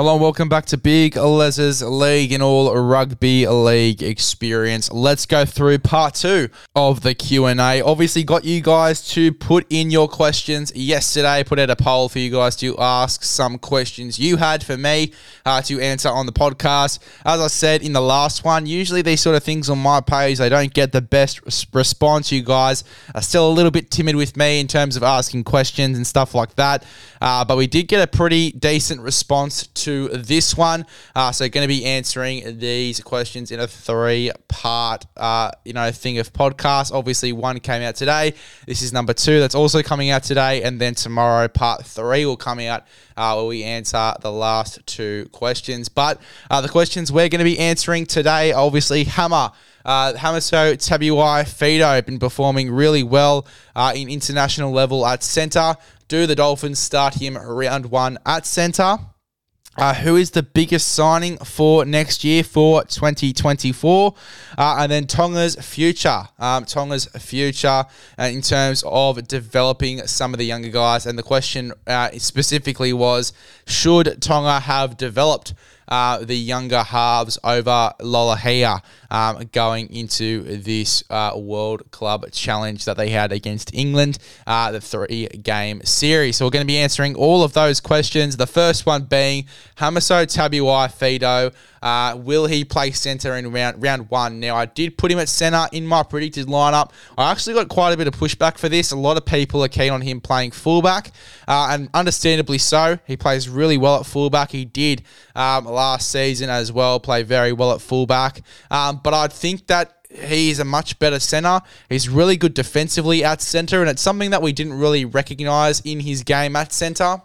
Hello and welcome back to Big Les's League and all rugby league experience. Let's go through part two of the Q&A. Obviously got you guys to put in your questions yesterday. Put out a poll for you guys to ask some questions you had for me uh, to answer on the podcast. As I said in the last one, usually these sort of things on my page, they don't get the best response. You guys are still a little bit timid with me in terms of asking questions and stuff like that. Uh, but we did get a pretty decent response to this one. Uh, so going to be answering these questions in a three part, uh, you know, thing of podcast. Obviously, one came out today. This is number two that's also coming out today, and then tomorrow part three will come out uh, where we answer the last two questions. But uh, the questions we're going to be answering today, obviously, Hammer. Uh, Hamiso Tabuai-Fidow been performing really well uh, in international level at centre. Do the Dolphins start him round one at centre? Uh, who is the biggest signing for next year for 2024? Uh, and then Tonga's future. Um, Tonga's future uh, in terms of developing some of the younger guys. And the question uh, specifically was should Tonga have developed? Uh, the younger halves over Lolohea um, going into this uh, World Club Challenge that they had against England, uh, the three game series. So we're going to be answering all of those questions. The first one being Hamiso Tabuai-Fidow. Uh, will he play centre in round round one? Now, I did put him at centre in my predicted lineup. I actually got quite a bit of pushback for this. A lot of people are keen on him playing fullback, uh, and understandably so. He plays really well at fullback. He did um, last season as well, play very well at fullback. Um, but I think that he is a much better center. He's really good defensively at center, and it's something that we didn't really recognize in his game at center.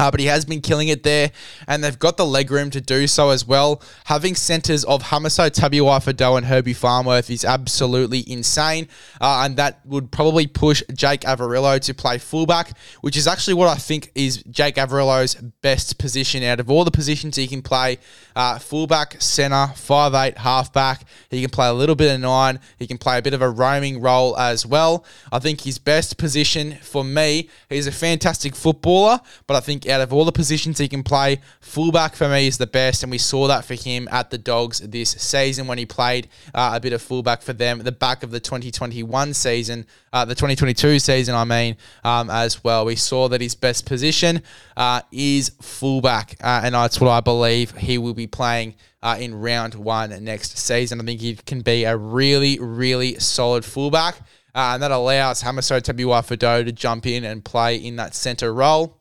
Uh, but he has been killing it there, and they've got the leg room to do so as well. Having centres of Hamiso Tabuai and Herbie Farnworth is absolutely insane, uh, and that would probably push Jake Averillo to play fullback, which is actually what I think is Jake Averillo's best position out of all the positions he can play. Uh, fullback, centre, five eight, halfback. He can play a little bit of nine. He can play a bit of a roaming role as well. I think his best position for me, he's a fantastic footballer, but I think out of all the positions he can play, fullback for me is the best, and we saw that for him at the Dogs this season when he played uh, a bit of fullback for them at the back of the 2021 season, uh, the 2022 season, I mean, um, as well. We saw that his best position uh, is fullback, uh, and that's what I believe he will be playing. Uh, in round one next season, I think he can be a really, really solid fullback, uh, and that allows Hamiso Tabuai-Fidow to jump in and play in that centre role.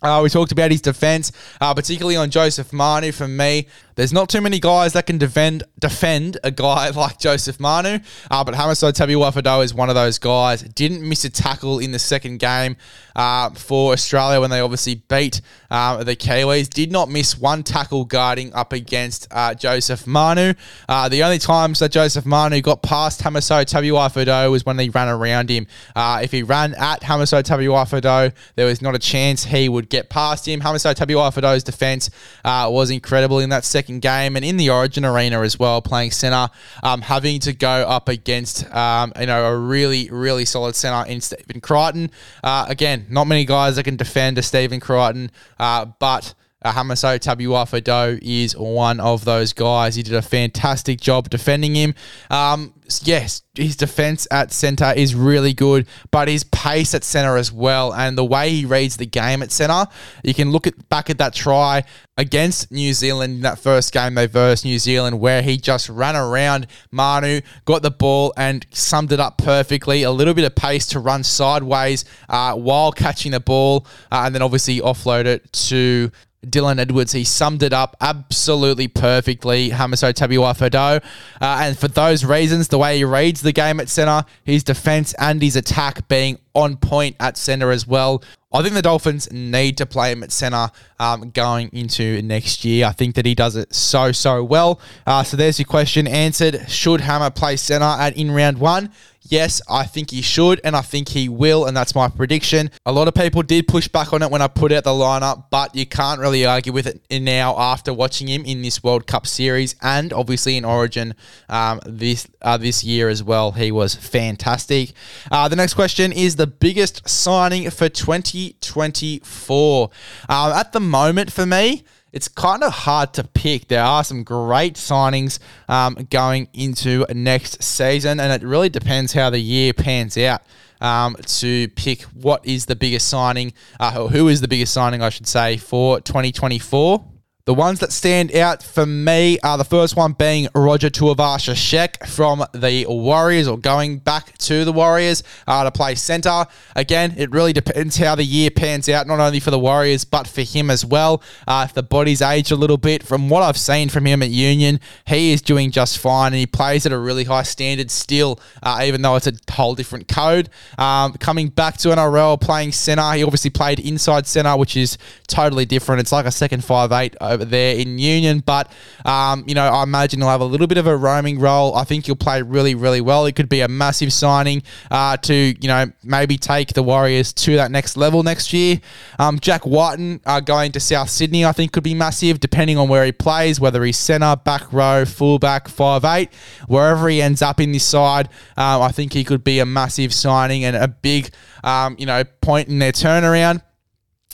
Uh, we talked about his defense, uh, particularly on Joseph Manu. For me, there's not too many guys that can defend defend a guy like Joseph Manu, uh, but Hamiso Tabuai is one of those guys. Didn't miss a tackle in the second game uh, for Australia when they obviously beat uh, the Kiwis. Did not miss one tackle guarding up against uh, Joseph Manu. Uh, the only times that Joseph Manu got past Hamiso Tabuai was when they ran around him. Uh, if he ran at Hamiso Tabuai there was not a chance he would get past him. Hamiso Tabuai defense was incredible in that second second game and in the Origin arena as well, playing centre, um, having to go up against um, you know a really really solid centre in Stephen Crichton. Uh, again, not many guys that can defend a Stephen Crichton, uh, but. Uh, Hamiso Tabuai is one of those guys. He did a fantastic job defending him. Um, yes, his defense at center is really good, but his pace at center as well, and the way he reads the game at center. You can look at back at that try against New Zealand in that first game they versed New Zealand, where he just ran around Manu, got the ball, and summed it up perfectly. A little bit of pace to run sideways uh, while catching the ball, uh, and then obviously offload it to Dylan Edwards, he summed it up absolutely perfectly. Hamiso Tabuai Uh, and for those reasons, the way he reads the game at centre, his defence and his attack being on point at center as well. I think the Dolphins need to play him at center um, going into next year. I think that he does it so, so well. Uh, so there's your question answered. Should Hammer play center at in round one? Yes, I think he should, and I think he will, and that's my prediction. A lot of people did push back on it when I put out the lineup, but you can't really argue with it now after watching him in this World Cup series and obviously in Origin um, this uh, this year as well. He was fantastic. Uh, the next question is the biggest signing for 2024. Um, at the moment, for me, it's kind of hard to pick. There are some great signings um, going into next season, and it really depends how the year pans out um, to pick what is the biggest signing, uh, or who is the biggest signing, I should say, for 2024. The ones that stand out for me are the first one being Roger Tuivasa-Sheck from the Warriors or going back to the Warriors uh, to play centre. Again, it really depends how the year pans out, not only for the Warriors, but for him as well. Uh, if the body's aged a little bit, from what I've seen from him at Union, he is doing just fine and he plays at a really high standard still, uh, even though it's a whole different code. Um, coming back to NRL, playing centre, he obviously played inside centre, which is totally different. It's like a second five eight over there in Union. But, um, you know, I imagine he'll have a little bit of a roaming role. I think he'll play really, really well. It could be a massive signing uh, to, you know, maybe take the Warriors to that next level next year. Um, Jack Wighton uh, going to South Sydney, I think, could be massive, depending on where he plays, whether he's centre, back row, fullback, five eight, wherever he ends up in this side. Um, I think he could be a massive signing and a big, um, you know, point in their turnaround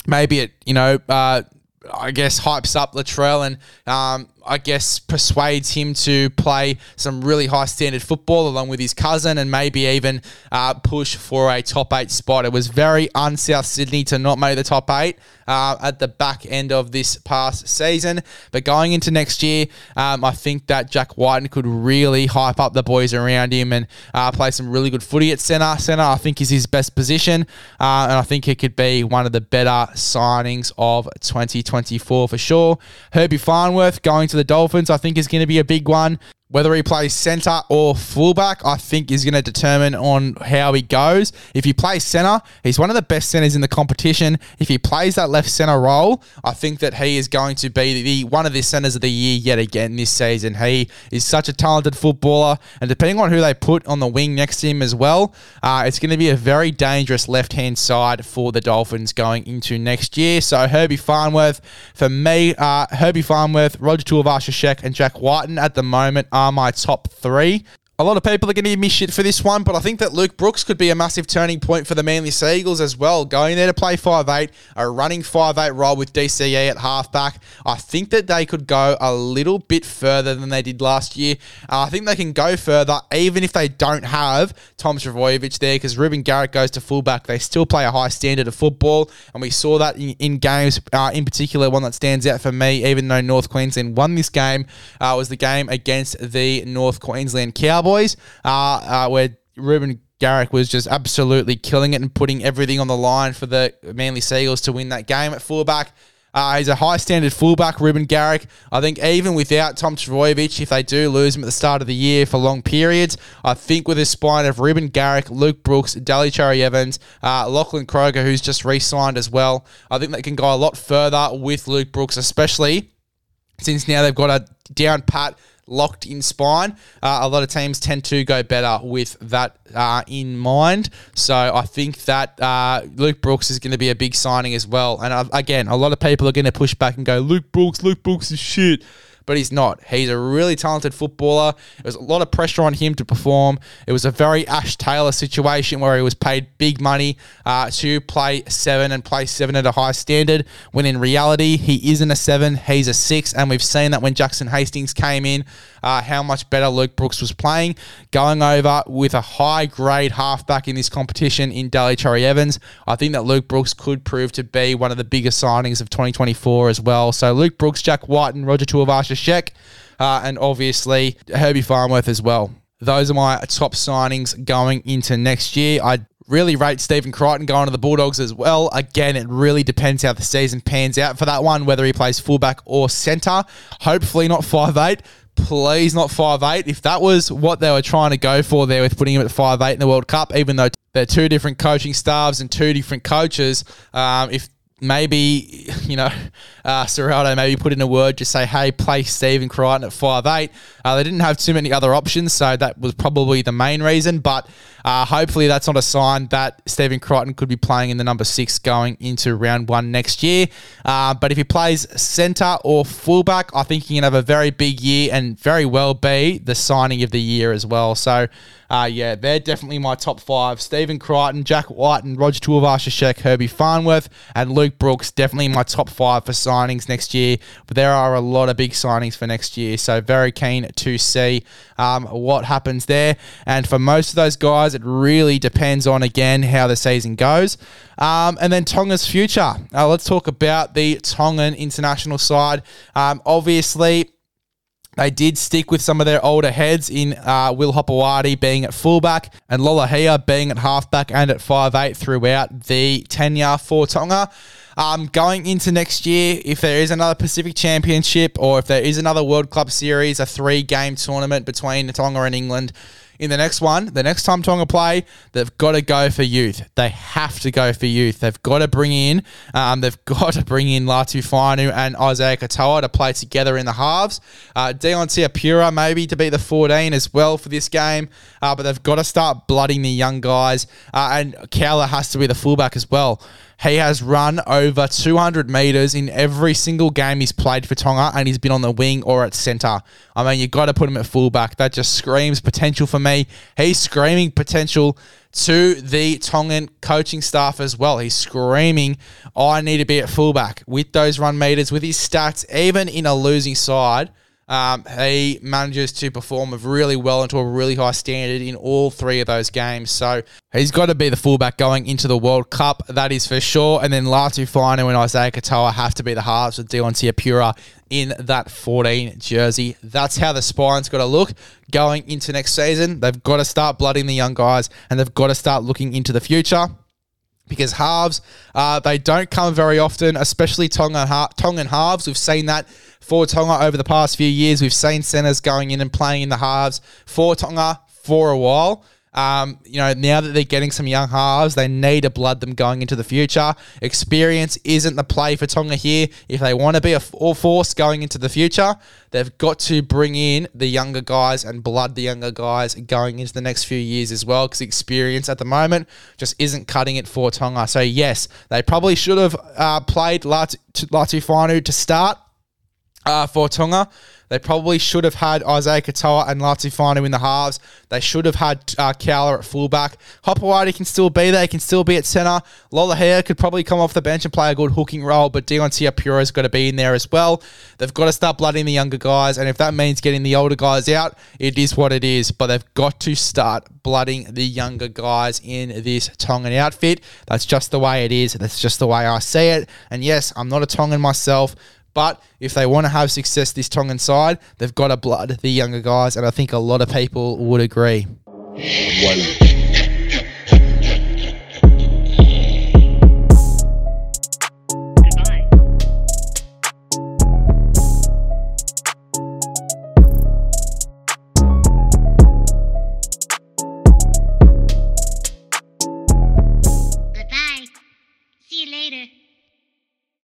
maybe it you know uh, I guess hypes up Latrell and um, I guess persuades him to play some really high standard football along with his cousin and maybe even uh, push for a top eight spot. It was very un South Sydney to not make the top eight uh, at the back end of this past season. But going into next year, um, I think that Jack Wighton could really hype up the boys around him and uh, play some really good footy at centre. Centre, I think, is his best position. Uh, and I think it could be one of the better signings of 2024 for sure. Herbie Farnworth going to to the Dolphins, I think is going to be a big one. Whether he plays centre or fullback, I think is going to determine on how he goes. If he plays centre, he's one of the best centres in the competition. If he plays that left centre role, I think that he is going to be the one of the centres of the year yet again this season. He is such a talented footballer, and depending on who they put on the wing next to him as well, uh, it's going to be a very dangerous left hand side for the Dolphins going into next year. So Herbie Farnworth, for me, uh, Herbie Farnworth, Roger Tuivasa-Sheck, and Jack Wighton at the moment my top three. A lot of people are going to give me shit for this one, but I think that Luke Brooks could be a massive turning point for the Manly Sea Eagles as well. Going there to play 5'8, a running 5'8 role with DCE at halfback. I think that they could go a little bit further than they did last year. Uh, I think they can go further, even if they don't have Tom Trbojevic there, because Reuben Garrick goes to fullback. They still play a high standard of football, and we saw that in, in games, uh, in particular, one that stands out for me, even though North Queensland won this game, uh, was the game against the North Queensland Cowboys. Cowboys, uh, uh, where Reuben Garrick was just absolutely killing it and putting everything on the line for the Manly Sea Eagles to win that game at fullback. Uh, he's a high standard fullback, Reuben Garrick. I think even without Tom Trbojevic, if they do lose him at the start of the year for long periods, I think with a spine of Reuben Garrick, Luke Brooks, Daly Cherry Evans, uh, Lachlan Croker, who's just re signed as well, I think they can go a lot further with Luke Brooks, especially since now they've got a down pat locked in spine. Uh, a lot of teams tend to go better with that uh, in mind. So I think that uh, Luke Brooks is going to be a big signing as well. And uh, again, a lot of people are going to push back and go, Luke Brooks, Luke Brooks is shit but he's not. He's a really talented footballer. There was a lot of pressure on him to perform. It was a very Ash Taylor situation where he was paid big money uh, to play seven and play seven at a high standard, when in reality, he isn't a seven, he's a six. And we've seen that when Jackson Hastings came in, uh, how much better Luke Brooks was playing, going over with a high grade halfback in this competition in Daly Cherry Evans. I think that Luke Brooks could prove to be one of the biggest signings of 2024 as well. So Luke Brooks, Jack White, and Roger Tuivasa Sheck, uh, and obviously Herbie Farnworth as well. Those are my top signings going into next year. I really rate Stephen Crichton going to the Bulldogs as well. Again, it really depends how the season pans out for that one, whether he plays fullback or centre. Hopefully not five eight, please not five eight. If that was what they were trying to go for there with putting him at five eight in the World Cup, even though they're two different coaching staffs and two different coaches, um, if maybe you know uh, Ciraldo maybe put in a word just say hey play Stephen Crichton at five eight. Uh, they didn't have too many other options, so that was probably the main reason. But uh, hopefully that's not a sign that Stephen Crichton could be playing in the number six going into round one next year. Uh, but if he plays centre or fullback, I think he can have a very big year and very well be the signing of the year as well. So. Uh, yeah, they're definitely my top five. Stephen Crichton, Jack White, and Roger Tuivasa-Sheck, Herbie Farnworth, and Luke Brooks, definitely my top five for signings next year. But there are a lot of big signings for next year, so very keen to see um, what happens there. And for most of those guys, it really depends on, again, how the season goes. Um, and then Tonga's future. Uh, let's talk about the Tongan international side. Um, obviously, they did stick with some of their older heads in uh, Will Hopoate being at fullback and Lolohea being at halfback and at five eight throughout the tenure for Tonga. Um, going into next year, if there is another Pacific Championship or if there is another World Club Series, a three game tournament between Tonga and England, in the next one, the next time Tonga play, they've got to go for youth. They have to go for youth. They've got to bring in, um, they've got to bring in Latu Fainu and Isaiya Katoa to play together in the halves. Uh, Dion Pura maybe to be the 14 as well for this game, uh, but they've got to start blooding the young guys. Uh, and Koula has to be the fullback as well. He has run over 200 metres in every single game he's played for Tonga, and he's been on the wing or at centre. I mean, you've got to put him at fullback. That just screams potential for me. He's screaming potential to the Tongan coaching staff as well. He's screaming, I need to be at fullback with those run meters, with his stats, even in a losing side. Um, he manages to perform really well into a really high standard in all three of those games. So he's got to be the fullback going into the World Cup, that is for sure. And then Latu Fainu and Isaiya Katoa have to be the halves with Dion Pura in that 14 jersey. That's how the spine's got to look going into next season. They've got to start blooding the young guys and they've got to start looking into the future because halves uh, they don't come very often, especially Tonga. Tongan Tongan halves. We've seen that for Tonga over the past few years. We've seen centers going in and playing in the halves for Tonga for a while. Um, you know, now that they're getting some young halves, they need to blood them going into the future. Experience isn't the play for Tonga here. If they want to be a force going into the future, they've got to bring in the younger guys and blood the younger guys going into the next few years as well. Because experience at the moment just isn't cutting it for Tonga. So yes, they probably should have uh, played Latu, Latu Fainu to start uh, for Tonga. They probably should have had Isaiya Katoa and Latu Fainu in the halves. They should have had uh, Koula at fullback. Hopoate can still be there. He can still be at centre. Lola Lolohea could probably come off the bench and play a good hooking role, but Dion Pura's got to be in there as well. They've got to start blooding the younger guys, and if that means getting the older guys out, it is what it is. But they've got to start blooding the younger guys in this Tongan outfit. That's just the way it is. That's just the way I see it. And yes, I'm not a Tongan myself, but if they want to have success this Tongan side, they've got to blood the younger guys, and I think a lot of people would agree. One.